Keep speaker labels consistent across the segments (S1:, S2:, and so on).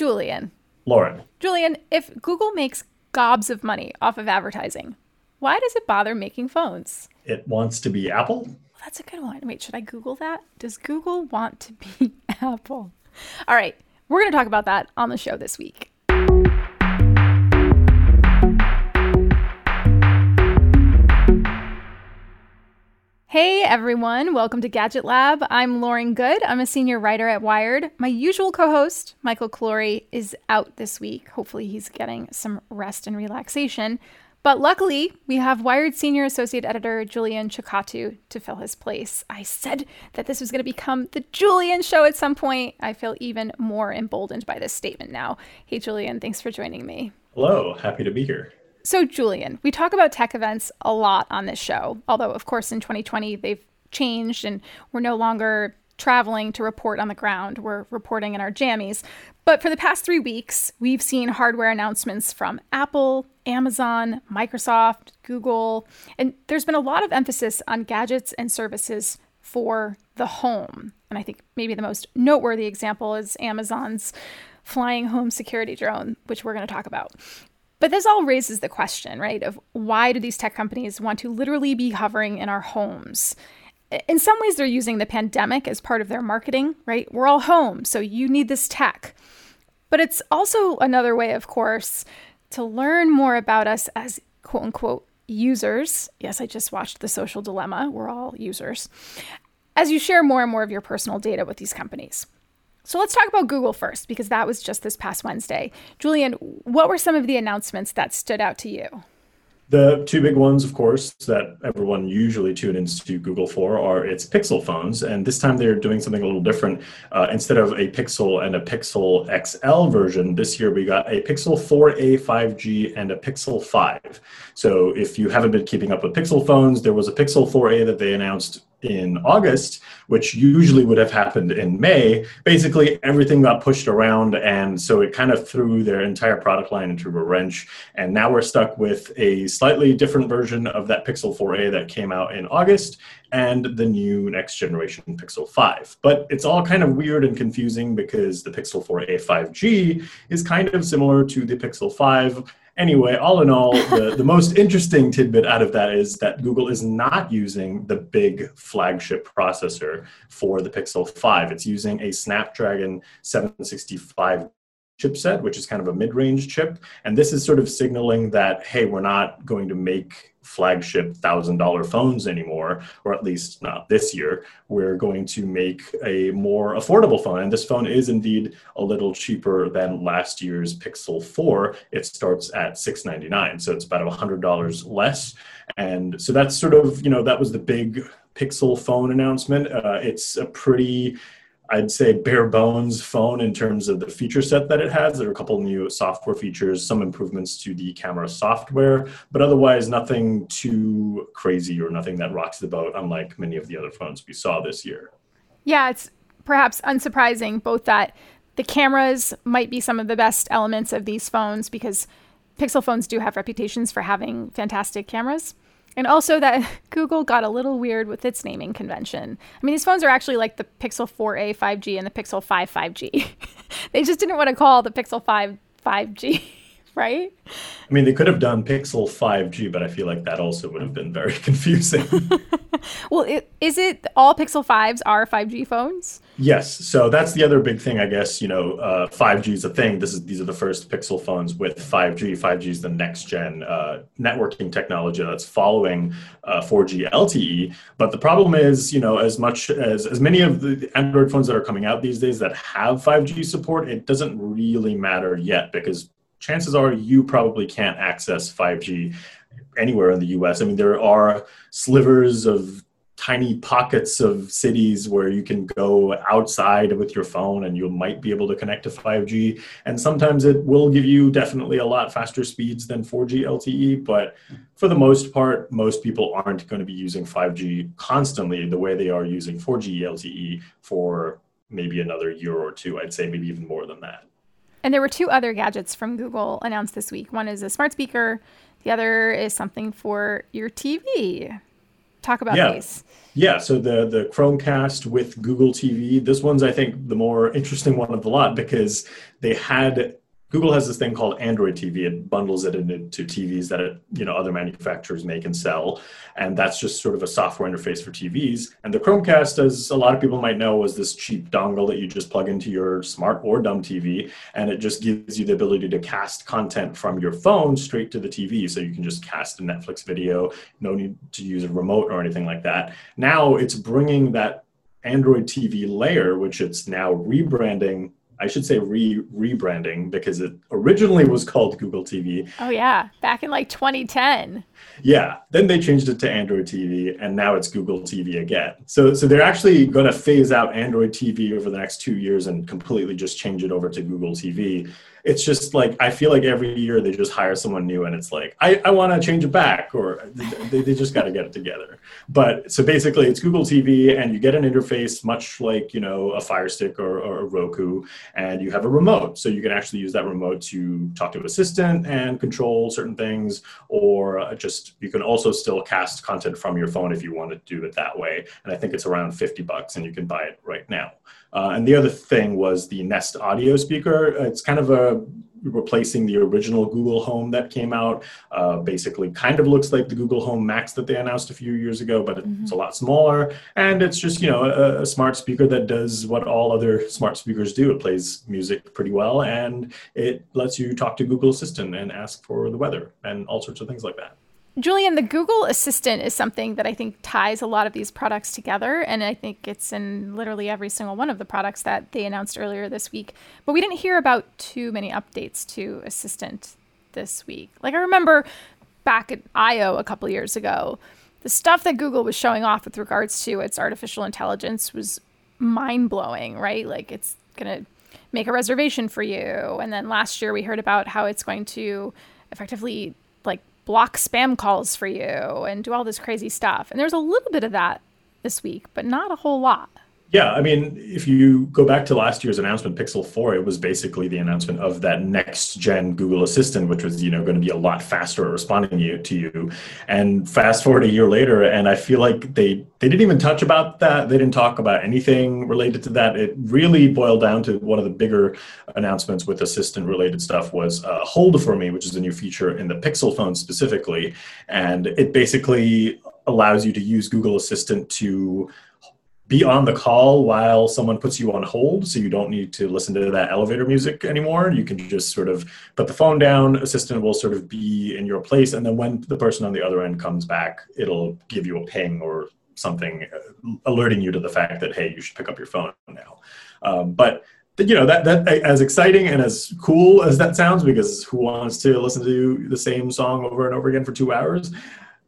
S1: Julian.
S2: Lauren.
S1: Julian, if Google makes gobs of money off of advertising, why does it bother making phones?
S2: It wants to be Apple?
S1: Well, that's a good one. Wait, should I Google that? Does Google want to be Apple? All right, we're going to talk about that on the show this week. Hey everyone, welcome to Gadget Lab. I'm Lauren Goode. I'm a senior writer at Wired. My usual co host, Michael Calore, is out this week. Hopefully, he's getting some rest and relaxation. But luckily, we have Wired senior associate editor Julian Chokkattu to fill his place. I said that this was going to become the Julian show at some point. I feel even more emboldened by this statement now. Hey, Julian, thanks for joining me.
S2: Hello, happy to be here.
S1: So, Julian, we talk about tech events a lot on this show, although, of course, in 2020, they've changed and we're no longer traveling to report on the ground. We're reporting in our jammies. But for the past three weeks, we've seen hardware announcements from Apple, Amazon, Microsoft, Google, and there's been a lot of emphasis on gadgets and services for the home. And I think maybe the most noteworthy example is Amazon's flying home security drone, which we're going to talk about. But this all raises the question, right, of why do these tech companies want to literally be hovering in our homes? In some ways, they're using the pandemic as part of their marketing, right? We're all home, so you need this tech. But it's also another way, of course, to learn more about us as quote unquote users. Yes, I just watched The Social Dilemma. We're all users. As you share more and more of your personal data with these companies. So let's talk about Google first, because that was just this past Wednesday. Julian, what were some of the announcements that stood out to you?
S2: The two big ones, of course, that everyone usually tunes into Google for are its Pixel phones. And this time they're doing something a little different. Uh, instead of a Pixel and a Pixel XL version, this year we got a Pixel 4a 5G and a Pixel 5. So if you haven't been keeping up with Pixel phones, there was a Pixel 4a that they announced in August, which usually would have happened in May, basically everything got pushed around. And so it kind of threw their entire product line into a wrench. And now we're stuck with a slightly different version of that Pixel 4a that came out in August and the new next generation Pixel 5. But it's all kind of weird and confusing because the Pixel 4a 5G is kind of similar to the Pixel 5 anyway, all in all, the, the most interesting tidbit out of that is that Google is not using the big flagship processor for the Pixel 5. It's using a Snapdragon 765 chipset, which is kind of a mid range chip. And this is sort of signaling that, hey, we're not going to make flagship thousand dollar phones anymore, or at least not this year. We're going to make a more affordable phone. And this phone is indeed a little cheaper than last year's Pixel 4. It starts at 699. So it's about $100 less. And so that's sort of, you know, that was the big Pixel phone announcement. Uh, it's a pretty I'd say bare bones phone in terms of the feature set that it has. There are a couple new software features, some improvements to the camera software, but otherwise nothing too crazy or nothing that rocks the boat, unlike many of the other phones we saw this year.
S1: Yeah, it's perhaps unsurprising both that the cameras might be some of the best elements of these phones because Pixel phones do have reputations for having fantastic cameras. And also that Google got a little weird with its naming convention. I mean, these phones are actually like the Pixel 4a 5G and the Pixel 5 5G. they just didn't want to call the Pixel 5 5G, right?
S2: I mean, they could have done Pixel 5G, but I feel like that also would have been very confusing.
S1: well, it, is it all Pixel 5s are 5G phones?
S2: Yes. So that's the other big thing, I guess. You know, uh, 5G is a thing. This is these are the first Pixel phones with 5G. 5G is the next gen uh, networking technology that's following uh, 4G LTE. But the problem is, you know, as much as as many of the Android phones that are coming out these days that have 5G support, it doesn't really matter yet because chances are you probably can't access 5G anywhere in the US. I mean, there are slivers of tiny pockets of cities where you can go outside with your phone and you might be able to connect to 5G. And sometimes it will give you definitely a lot faster speeds than 4G LTE. But for the most part, most people aren't going to be using 5G constantly the way they are using 4G LTE for maybe another year or two. I'd say maybe even more than that.
S1: And there were two other gadgets from Google announced this week. One is a smart speaker, the other is something for your TV. Talk about
S2: yeah.
S1: these.
S2: Yeah, so the the Chromecast with Google TV. This one's I think the more interesting one of the lot because they had Google has this thing called Android TV. It bundles it into TVs that it, you know other manufacturers make and sell, and that's just sort of a software interface for TVs. And the Chromecast, as a lot of people might know, was this cheap dongle that you just plug into your smart or dumb TV, and it just gives you the ability to cast content from your phone straight to the TV. So you can just cast a Netflix video, no need to use a remote or anything like that. Now it's bringing that Android TV layer, which it's now rebranding I should say re rebranding because it originally was called Google TV.
S1: Oh yeah, back in like 2010.
S2: Yeah, then they changed it to Android TV, and now it's Google TV again. So, so they're actually going to phase out Android TV over the next two years and completely just change it over to Google TV it's just like I feel like every year they just hire someone new and it's like I, I want to change it back or they, they just got to get it together. But so basically it's Google TV and you get an interface much like you know a Fire Stick or, or a Roku and you have a remote so you can actually use that remote to talk to Assistant and control certain things or uh, just you can also still cast content from your phone if you want to do it that way. And I think it's around 50 bucks and you can buy it right now. Uh, and the other thing was the Nest audio speaker. It's kind of a replacing the original Google Home that came out. Uh, basically, kind of looks like the Google Home Max that they announced a few years ago, but it's mm-hmm. a lot smaller. And it's just you know a, a, smart speaker that does what all other smart speakers do. It plays music pretty well, and it lets you talk to Google Assistant and ask for the weather and all sorts of things like that.
S1: Julian, the Google Assistant is something that I think ties a lot of these products together. And I think it's in literally every single one of the products that they announced earlier this week. But we didn't hear about too many updates to Assistant this week. Like I remember back at I/O a couple years ago, the stuff that Google was showing off with regards to its artificial intelligence was mind blowing, right? Like it's going to make a reservation for you. And then last year we heard about how it's going to effectively like block spam calls for you and do all this crazy stuff. And there's a little bit of that this week, but not a whole lot.
S2: Yeah, I mean, if you go back to last year's announcement, Pixel 4, it was basically the announcement of that next gen Google Assistant, which was, you know, going to be a lot faster at responding to you. And fast forward a year later, and I feel like they they didn't even touch about that. They didn't talk about anything related to that. It really boiled down to one of the bigger announcements with Assistant related stuff was uh, Hold for Me, which is a new feature in the Pixel phone specifically, and it basically allows you to use Google Assistant to be on the call while someone puts you on hold so you don't need to listen to that elevator music anymore. You can just sort of put the phone down assistant will sort of be in your place and then when the person on the other end comes back it'll give you a ping or something uh, alerting you to the fact that hey you should pick up your phone now. Um, but you know that that as exciting and as cool as that sounds because who wants to listen to the same song over and over again for two hours?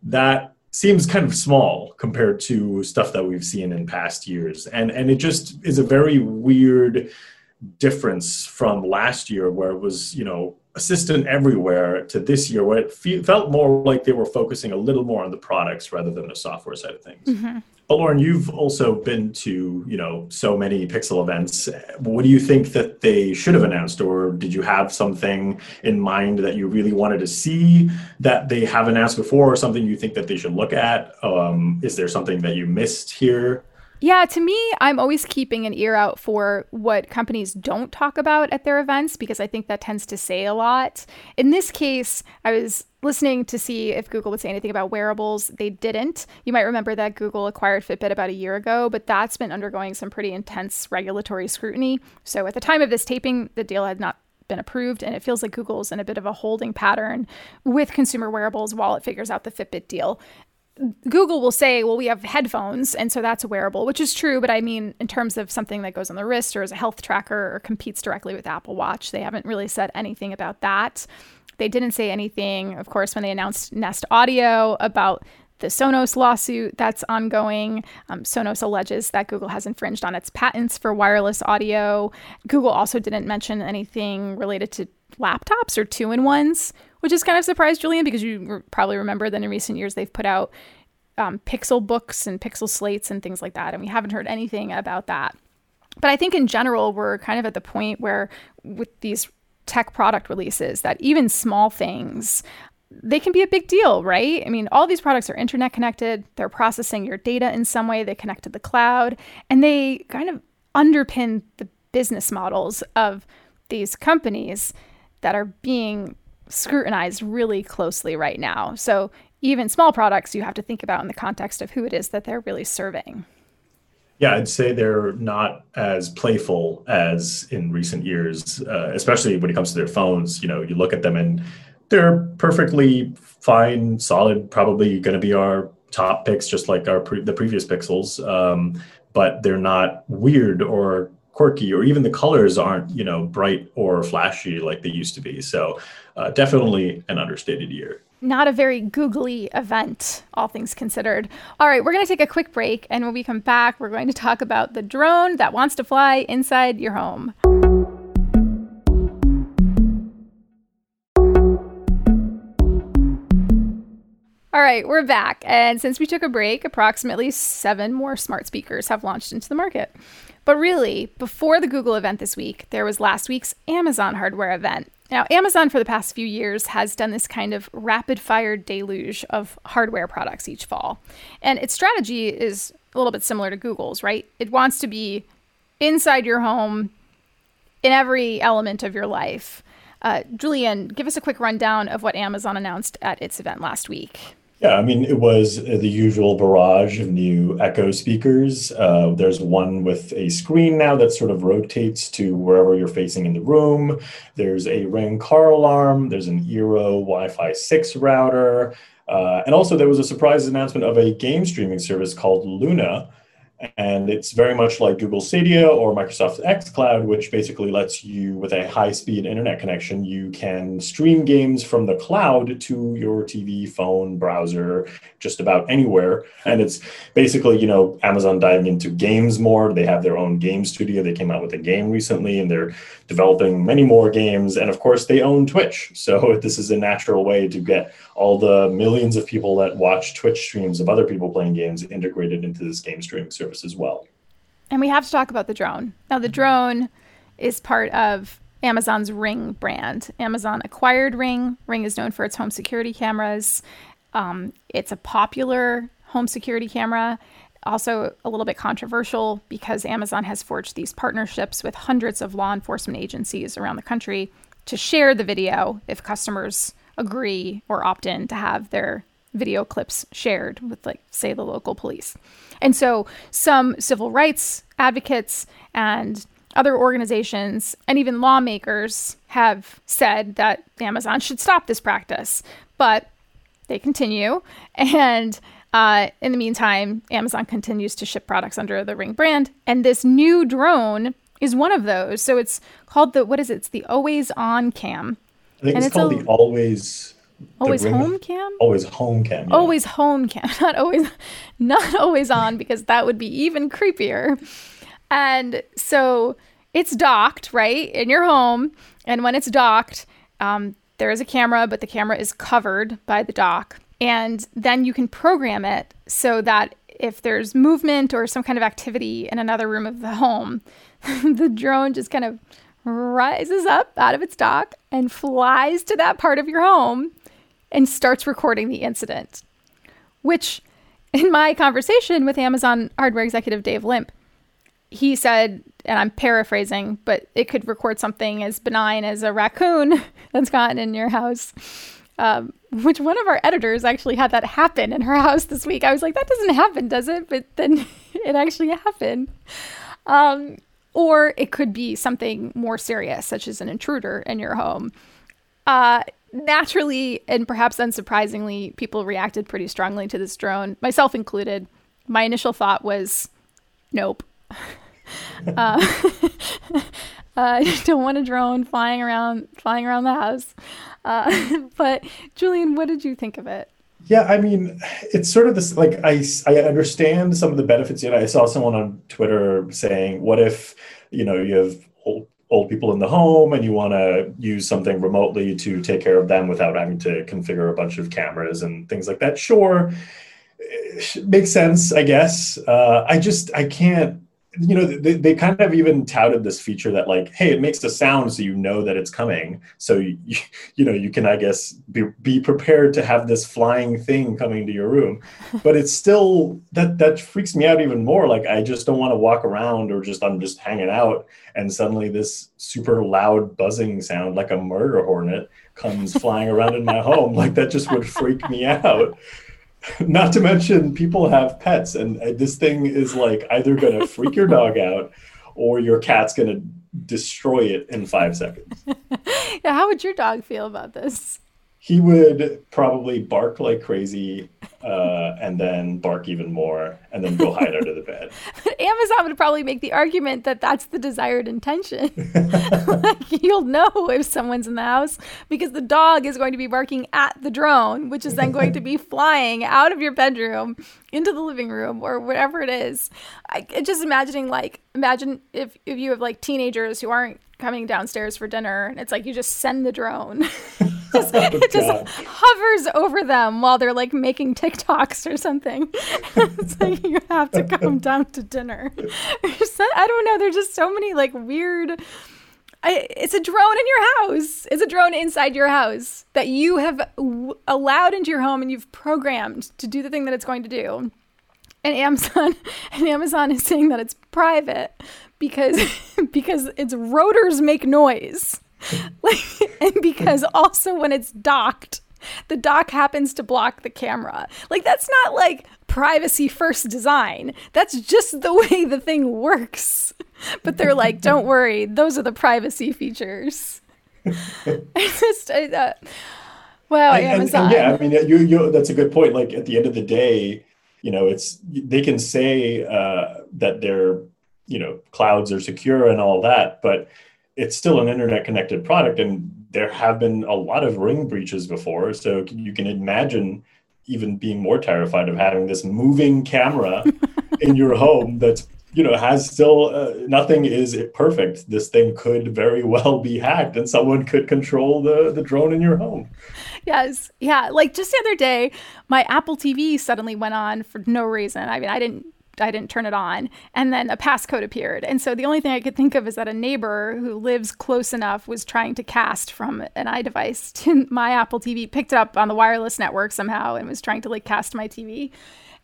S2: That seems kind of small compared to stuff that we've seen in past years. And and it just is a very weird difference from last year where it was you know assistant everywhere to this year where it fe- felt more like they were focusing a little more on the products rather than the software side of things. Mm-hmm. but lauren you've also been to you know so many pixel events. What do you think that they should have announced or did you have something in mind that you really wanted to see that they have announced before or something you think that they should look at? Um, is there something that you missed here
S1: yeah, to me, I'm always keeping an ear out for what companies don't talk about at their events because I think that tends to say a lot. In this case, I was listening to see if Google would say anything about wearables. They didn't. You might remember that Google acquired Fitbit about a year ago, but that's been undergoing some pretty intense regulatory scrutiny. So at the time of this taping, the deal had not been approved, and it feels like Google's in a bit of a holding pattern with consumer wearables while it figures out the Fitbit deal. Google will say, well, we have headphones, and so that's a wearable, which is true. But I mean, in terms of something that goes on the wrist or as a health tracker or competes directly with Apple Watch, they haven't really said anything about that. They didn't say anything, of course, when they announced Nest Audio about the Sonos lawsuit that's ongoing. Um, Sonos alleges that Google has infringed on its patents for wireless audio. Google also didn't mention anything related to laptops or two in ones, which is kind of surprised, Julian, because you probably remember that in recent years they've put out um, Pixel books and Pixel slates and things like that, and we haven't heard anything about that. But I think in general, we're kind of at the point where with these tech product releases, that even small things they can be a big deal, right? I mean, all these products are internet connected, they're processing your data in some way, they connect to the cloud, and they kind of underpin the business models of these companies that are being scrutinized really closely right now. So, even small products you have to think about in the context of who it is that they're really serving.
S2: Yeah, I'd say they're not as playful as in recent years, uh, especially when it comes to their phones. You know, you look at them and they're perfectly fine, solid, probably going to be our top picks, just like our pre- the previous Pixels. Um, but they're not weird or quirky, or even the colors aren't you know bright or flashy like they used to be. So uh, definitely an understated year.
S1: Not a very googly event, all things considered. All right, we're going to take a quick break, and when we come back, we're going to talk about the drone that wants to fly inside your home. All right, we're back. And since we took a break, approximately seven more smart speakers have launched into the market. But really, before the Google event this week, there was last week's Amazon hardware event. Now, Amazon for the past few years has done this kind of rapid fire deluge of hardware products each fall. And its strategy is a little bit similar to Google's, right? It wants to be inside your home in every element of your life. Uh, Julian, give us a quick rundown of what Amazon announced at its event last week.
S2: Yeah, I mean, it was the usual barrage of new Echo speakers. Uh, there's one with a screen now that sort of rotates to wherever you're facing in the room. There's a Ring car alarm. There's an Eero Wi Fi 6 router. Uh, and also, there was a surprise announcement of a game streaming service called Luna, and it's very much like Google Stadia or Microsoft xCloud, which basically lets you, with a high speed internet connection, you can stream games from the cloud to your TV, phone, browser, just about anywhere. And it's basically, you know, Amazon diving into games more. They have their own game studio. They came out with a game recently and they're developing many more games. And of course, they own Twitch. So this is a natural way to get all the millions of people that watch Twitch streams of other people playing games integrated into this game streaming service as well.
S1: And we have to talk about the drone. Now, the drone is part of Amazon's Ring brand. Amazon acquired Ring. Ring is known for its home security cameras. Um, it's a popular home security camera, also a little bit controversial because Amazon has forged these partnerships with hundreds of law enforcement agencies around the country to share the video if customers agree or opt in to have their video clips shared with, like, say, the local police. And so some civil rights advocates and other organizations and even lawmakers have said that Amazon should stop this practice. But they continue. And uh, in the meantime, Amazon continues to ship products under the Ring brand. And this new drone is one of those. So it's called the, what is it? It's the Always On Cam.
S2: I think and it's, it's called a, the Always.
S1: Always home cam?
S2: Always home cam.
S1: Yeah. Always home cam. Not always not always on because that would be even creepier. And so it's docked, right? In your home. And when it's docked, um, there is a camera, but the camera is covered by the dock. And then you can program it so that if there's movement or some kind of activity in another room of the home, the drone just kind of rises up out of its dock and flies to that part of your home and starts recording the incident. Which, in my conversation with Amazon hardware executive Dave Limp, he said, and I'm paraphrasing, but it could record something as benign as a raccoon that's gotten in your house. Um, which one of our editors actually had that happen in her house this week. I was like, that doesn't happen, does it? But then it actually happened. Um, or it could be something more serious, such as an intruder in your home. Uh, naturally, and perhaps unsurprisingly, people reacted pretty strongly to this drone, myself included. My initial thought was, nope. uh, I don't want a drone flying around flying around the house. Uh, but Julian, what did you think of it?
S2: Yeah, I mean, it's sort of this like I I understand some of the benefits. You know, I saw someone on Twitter saying, "What if you know you have old, people in the home and you want to use something remotely to take care of them without having to configure a bunch of cameras and things like that?" Sure, makes sense, I guess. Uh, I just I can't you know they, they kind of even touted this feature that like hey it makes a sound so you know that it's coming. So you, you know you can i guess be, be prepared to have this flying thing coming to your room. But it's still that that freaks me out even more. Like i just don't want to walk around or just i'm just hanging out and suddenly this super loud buzzing sound like a murder hornet comes flying around in my home. Like that just would freak me out not to mention people have pets and uh, this thing is like either going to freak your dog out or your cat's going to destroy it in five seconds.
S1: Yeah how would your dog feel about this
S2: he would probably bark like crazy uh, and then bark even more and then go hide under the bed.
S1: But Amazon would probably make the argument that that's the desired intention. like you'll know if someone's in the house because the dog is going to be barking at the drone, which is then going to be flying out of your bedroom into the living room or whatever it is. I just imagining like imagine if if you have like teenagers who aren't coming downstairs for dinner and it's like you just send the drone just, oh, it just hovers over them while they're like making tiktoks or something it's like you have to come down to dinner i don't know there's just so many like weird I, it's a drone in your house. It's a drone inside your house that you have w- allowed into your home and you've programmed to do the thing that it's going to do. And Amazon and Amazon is saying that it's private, because because its rotors make noise. like and because also when it's docked, the dock happens to block the camera. Like that's not like privacy first design. That's just the way the thing works. But they're like, don't worry, those are the privacy features. it's just uh, well, Amazon.
S2: And, and yeah, I mean, you, you, that's a good point. Like at the end of the day, you know, it's they can say uh, that they're you know clouds are secure and all that but it's still an internet connected product and there have been a lot of ring breaches before. So you can imagine even being more terrified of having this moving camera in your home that's you know has still uh, nothing is perfect. This thing could very well be hacked and someone could control the the drone in your home.
S1: Yes. Yeah. Like just the other day my apple tv suddenly went on for no reason. I mean i didn't I didn't turn it on. And then a passcode appeared. And so the only thing I could think of is that a neighbor who lives close enough was trying to cast from an iDevice to my Apple TV, picked it up on the wireless network somehow and was trying to like cast my TV.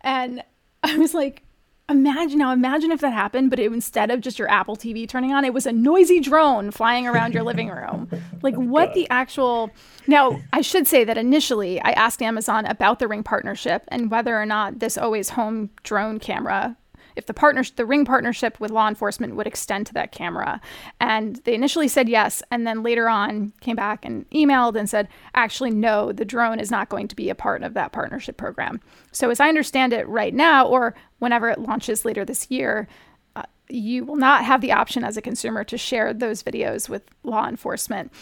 S1: And I was like, imagine now imagine if that happened but it, instead of just your apple tv turning on it was a noisy drone flying around your living room. Like oh, what the actual now i should say that initially i asked amazon about the ring partnership and whether or not this always home drone camera if the partner the ring partnership with law enforcement would extend to that camera. And they initially said yes and then later on came back and emailed and said actually no the drone is not going to be a part of that partnership program. So as i understand it right now or whenever it launches later this year uh, you will not have the option as a consumer to share those videos with law enforcement.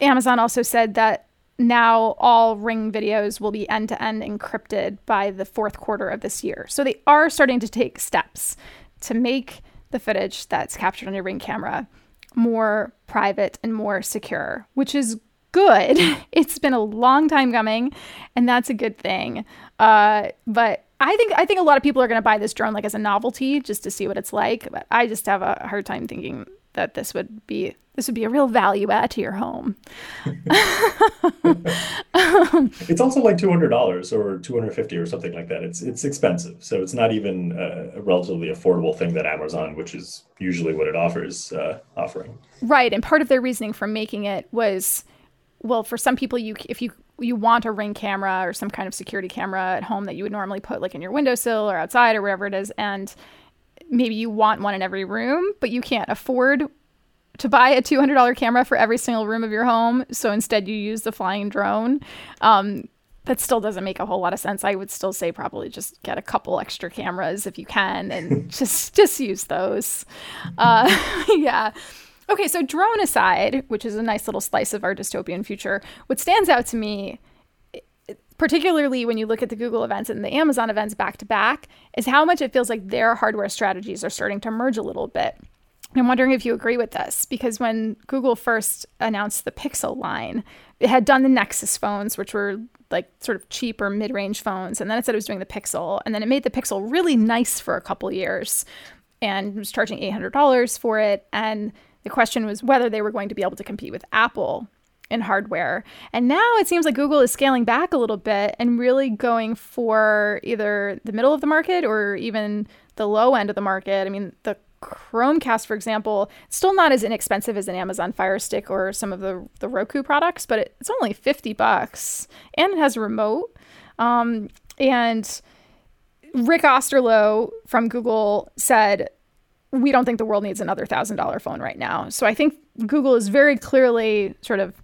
S1: Amazon also said that now all Ring videos will be end to end encrypted by the fourth quarter of this year. So they are starting to take steps to make the footage that's captured on your Ring camera more private and more secure, which is good. It's been a long time coming, and that's a good thing. Uh, but I think I think a lot of people are going to buy this drone like as a novelty just to see what it's like. But I just have a hard time thinking that this would be this would be a real value add to your home.
S2: it's also like two hundred dollars or two hundred fifty or something like that. It's it's expensive, so it's not even a, a relatively affordable thing that Amazon, which is usually what it offers, uh, offering.
S1: Right, and part of their reasoning for making it was, well, for some people, you if you you want a ring camera or some kind of security camera at home that you would normally put like in your windowsill or outside or wherever it is, and maybe you want one in every room, but you can't afford to buy a $200 camera for every single room of your home. So instead, you use the flying drone. Um, that still doesn't make a whole lot of sense. I would still say probably just get a couple extra cameras if you can, and just just use those. Uh, yeah. Okay, so drone aside, which is a nice little slice of our dystopian future, what stands out to me particularly when you look at the Google events and the Amazon events back to back, is how much it feels like their hardware strategies are starting to merge a little bit. I'm wondering if you agree with this because when Google first announced the Pixel line, it had done the Nexus phones, which were like sort of cheaper mid range phones. And then it said it was doing the Pixel. And then it made the Pixel really nice for a couple years. and was charging $800 for it. And the question was whether they were going to be able to compete with Apple in hardware. And now it seems like Google is scaling back a little bit and really going for either the middle of the market or even the low end of the market. I mean, the Chromecast, for example, still not as inexpensive as an Amazon Fire Stick or some of the, the Roku products, but it, it's only 50 bucks and it has a remote. Um, and Rick Osterloh from Google said, We don't think the world needs another $1,000 phone right now. So I think Google is very clearly sort of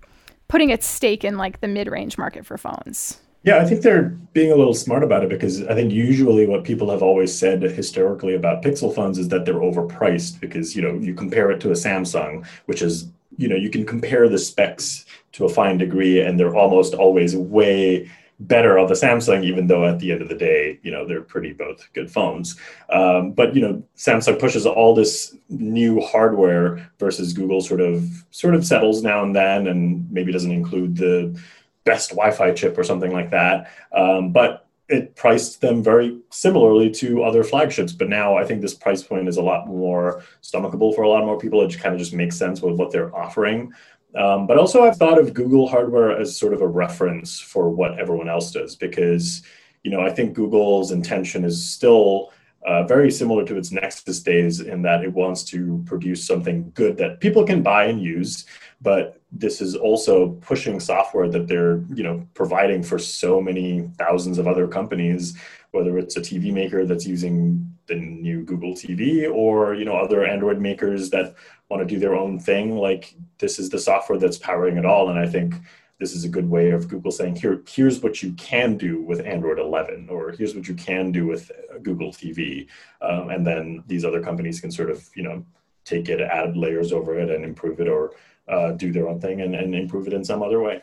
S1: putting its stake in like the mid range market for phones.
S2: Yeah, I think they're being a little smart about it because I think usually what people have always said historically about Pixel phones is that they're overpriced because, you know, you compare it to a Samsung, which is, you know, you can compare the specs to a fine degree and they're almost always way better on the Samsung, even though at the end of the day, you know, they're pretty both good phones. Um, but you know, Samsung pushes all this new hardware versus Google sort of sort of settles now and then, and maybe doesn't include the best Wi-Fi chip or something like that. Um, but it priced them very similarly to other flagships. But now I think this price point is a lot more stomachable for a lot more people. It kind of just makes sense with what they're offering. Um, but also, I've thought of Google hardware as sort of a reference for what everyone else does because, you know, I think Google's intention is still uh, very similar to its Nexus days in that it wants to produce something good that people can buy and use. But this is also pushing software that they're you know providing for so many thousands of other companies, whether it's a TV maker that's using the new Google TV or you know other Android makers that want to do their own thing. Like this is the software that's powering it all, and I think this is a good way of Google saying, here, here's what you can do with Android 11, or here's what you can do with uh, Google TV. Um, and then these other companies can sort of, you know, take it, add layers over it and improve it or uh, do their own thing and, and improve it in some other way.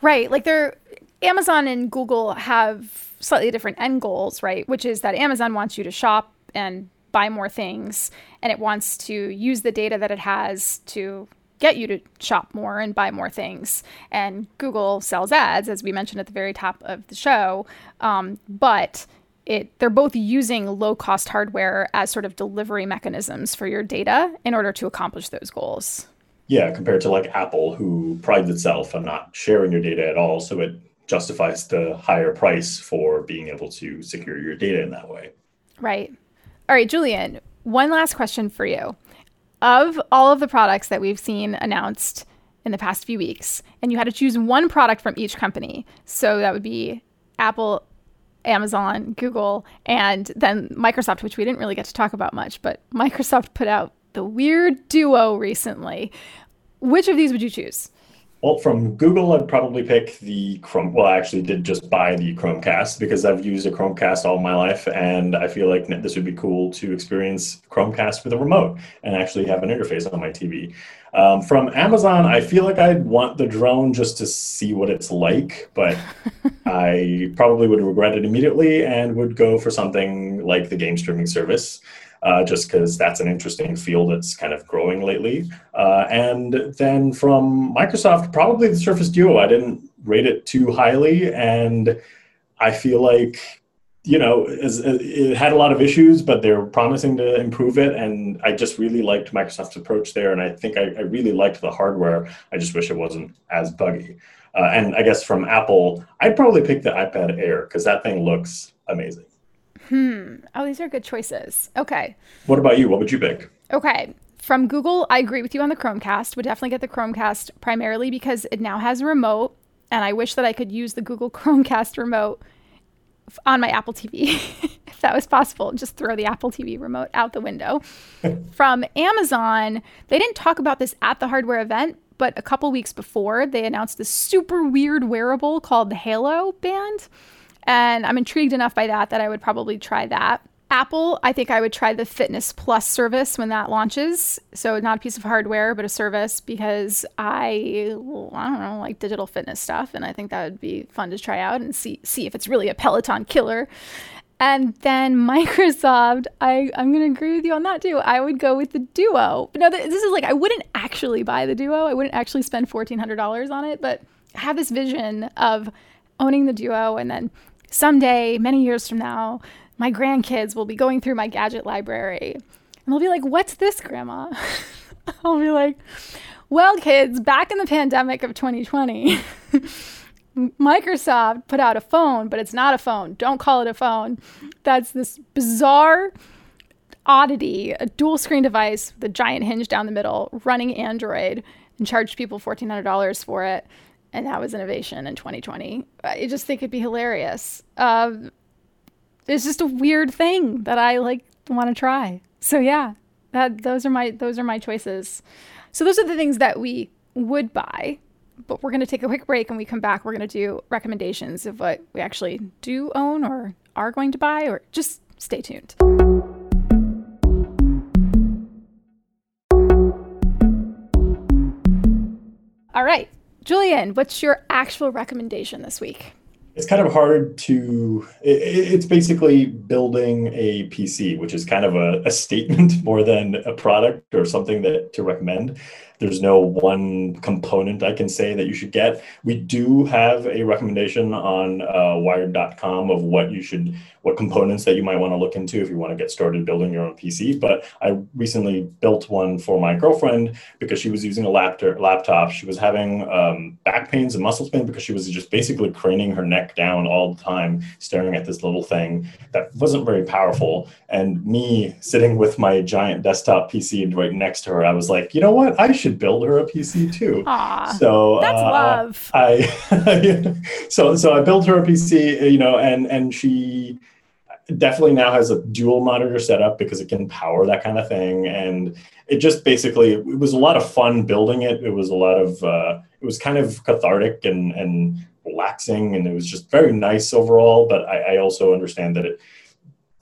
S1: Right. Like they're, Amazon and Google have slightly different end goals, right? Which is that Amazon wants you to shop and buy more things and it wants to use the data that it has to get you to shop more and buy more things. And Google sells ads, as we mentioned at the very top of the show. Um, but it they're both using low cost hardware as sort of delivery mechanisms for your data in order to accomplish those goals.
S2: Yeah, compared to like Apple, who prides itself on not sharing your data at all, so it justifies the higher price for being able to secure your data in that way.
S1: Right. All right, Julian, one last question for you of all of the products that we've seen announced in the past few weeks, and you had to choose one product from each company. So that would be Apple, Amazon, Google, and then Microsoft, which we didn't really get to talk about much, but Microsoft put out the Weird Duo recently. Which of these would you choose?
S2: Well, from Google, I'd probably pick the Chrome. Well, I actually did just buy the Chromecast because I've used a Chromecast all my life, and I feel like this would be cool to experience Chromecast with a remote and actually have an interface on my TV. Um, from Amazon, I feel like I'd want the drone just to see what it's like, but I probably would regret it immediately and would go for something like the game streaming service uh, just because that's an interesting field that's kind of growing lately. Uh, and then from Microsoft, probably the Surface Duo. I didn't rate it too highly, and I feel like you know it had a lot of issues, but they're promising to improve it. And I just really liked Microsoft's approach there, and I think I, I really liked the hardware. I just wish it wasn't as buggy. Uh, and I guess from Apple, I'd probably pick the iPad Air because that thing looks amazing.
S1: Hmm. Oh, these are good choices. Okay.
S2: What about you? What would you pick?
S1: Okay. From Google, I agree with you on the Chromecast. Would definitely get the Chromecast primarily because it now has a remote, and I wish that I could use the Google Chromecast remote on my Apple TV if that was possible. Just throw the Apple TV remote out the window. From Amazon, they didn't talk about this at the hardware event, but a couple weeks before, they announced this super weird wearable called the Halo Band. And I'm intrigued enough by that that I would probably try that. Apple, I think I would try the Fitness Plus service when that launches. So not a piece of hardware, but a service because I, I don't know, like digital fitness stuff, and I think that would be fun to try out and see see if it's really a Peloton killer. And then Microsoft, I, I'm going to agree with you on that too. I would go with the Duo. No, this is like, I wouldn't actually buy the Duo. I wouldn't actually spend $1,400 on it, but I have this vision of owning the Duo and then someday, many years from now, my grandkids will be going through my gadget library And they'll be like, What's this, Grandma? I'll be like, Well, kids, back in the pandemic of 2020, Microsoft put out a phone, but it's not a phone. Don't call it a phone. That's this bizarre oddity, a dual screen device with a giant hinge down the middle, running Android, and charged people $1,400 for it. And that was innovation in 2020. I just think it'd be hilarious. Uh, it's just a weird thing that I like want to try. So yeah, that those are my those are my choices. So those are the things that we would buy. But we're going to take a quick break and we come back. We're going to do recommendations of what we actually do own or are going to buy, or just stay tuned. All right, Julian, what's your actual recommendation this week?
S2: it's kind of hard to it, it's basically building a pc which is kind of a, a, statement more than a product or something that to recommend there's no one component I can say that you should get. We do have a recommendation on uh, Wired.com of what you should, what components that you might want to look into if you want to get started building your own PC. But I recently built one for my girlfriend because she was using a laptop. She was having um, back pains and muscle pain because she was just basically craning her neck down all the time, staring at this little thing that wasn't very powerful. And me sitting with my giant desktop PC right next to her, I was like, you know what? I should build her a PC too.
S1: Aww,
S2: so
S1: that's uh, love.
S2: I so so I built her a PC, you know, and and she definitely now has a dual monitor setup because it can power that kind of thing and it just basically it was a lot of fun building it it was a lot of uh, it was kind of cathartic and and relaxing and it was just very nice overall but I, I also understand that it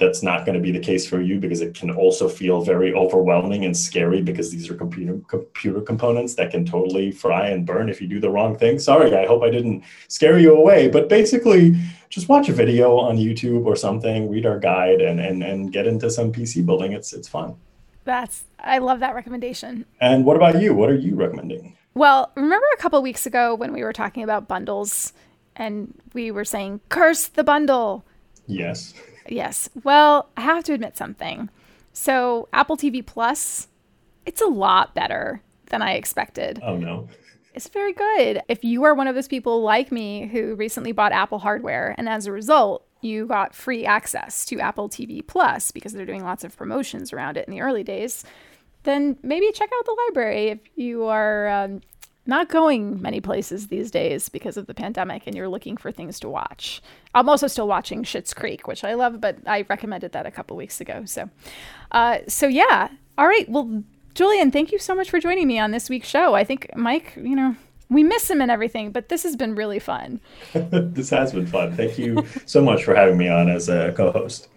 S2: that's not going to be the case for you because it can also feel very overwhelming and scary because these are computer computer components that can totally fry and burn if you do the wrong thing. Sorry, I hope I didn't scare you away, but basically just watch a video on YouTube or something, read our guide and and and get into some PC building. It's it's fun.
S1: That's I love that recommendation.
S2: And what about you? What are you recommending?
S1: Well, remember a couple weeks ago when we were talking about bundles and we were saying curse the bundle.
S2: Yes.
S1: Yes. Well, I have to admit something. So, Apple TV Plus, it's a lot better than I expected.
S2: Oh, no.
S1: It's very good. If you are one of those people like me who recently bought Apple hardware and as a result, you got free access to Apple TV Plus because they're doing lots of promotions around it in the early days, then maybe check out the library if you are um, not going many places these days because of the pandemic and you're looking for things to watch. I'm also still watching Schitt's Creek, which I love, but I recommended that a couple weeks ago. So, uh, so yeah. All right. Well, Julian, thank you so much for joining me on this week's show. I think Mike, you know, we miss him and everything, but this has been really fun.
S2: this has been fun. Thank you so much for having me on as a co-host.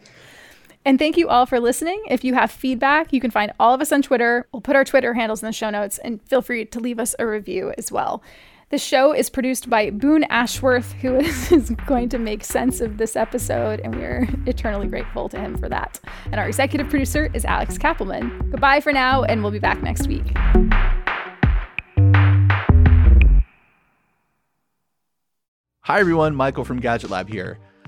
S1: And thank you all for listening. If you have feedback, you can find all of us on Twitter. We'll put our Twitter handles in the show notes and feel free to leave us a review as well. The show is produced by Boone Ashworth, who is going to make sense of this episode, and we're eternally grateful to him for that. And our executive producer is Alex Kapelman. Goodbye for now, and we'll be back next week.
S3: Hi, everyone. Michael from Gadget Lab here.